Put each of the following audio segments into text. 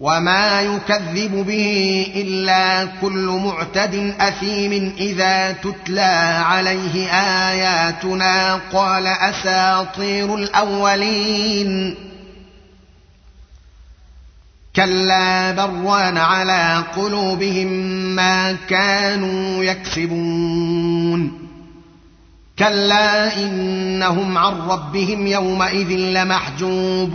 وما يكذب به الا كل معتد اثيم اذا تتلى عليه اياتنا قال اساطير الاولين كلا بران على قلوبهم ما كانوا يكسبون كلا انهم عن ربهم يومئذ لمحجوبون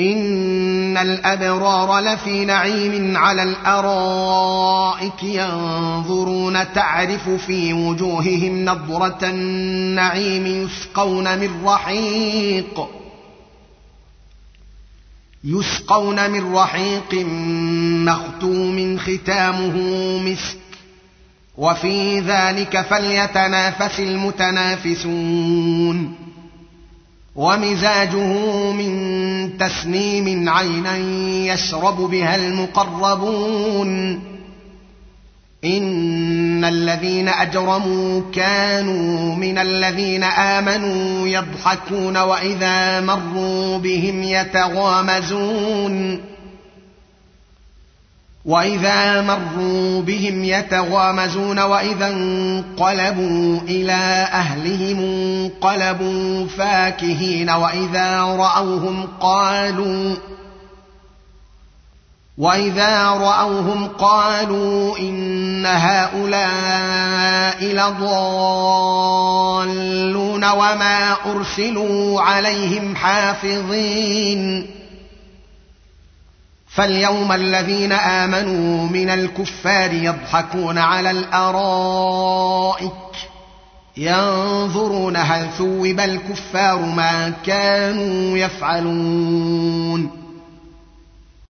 ان الابرار لفي نعيم على الارائك ينظرون تعرف في وجوههم نضره النعيم يسقون من رحيق يسقون من رحيق مختوم ختامه مسك وفي ذلك فليتنافس المتنافسون ومزاجه من تسنيم عينا يشرب بها المقربون. إن الذين أجرموا كانوا من الذين آمنوا يضحكون وإذا مروا بهم يتغامزون. وإذا مروا بهم يتغامزون وإذا انقلبوا إلى أهلهم انقلبوا فاكهين وإذا رأوهم قالوا وإذا رأوهم قالوا إن هؤلاء لضالون وما أرسلوا عليهم حافظين فاليوم الذين آمنوا من الكفار يضحكون على الأرائك ينظرون هل ثوب الكفار ما كانوا يفعلون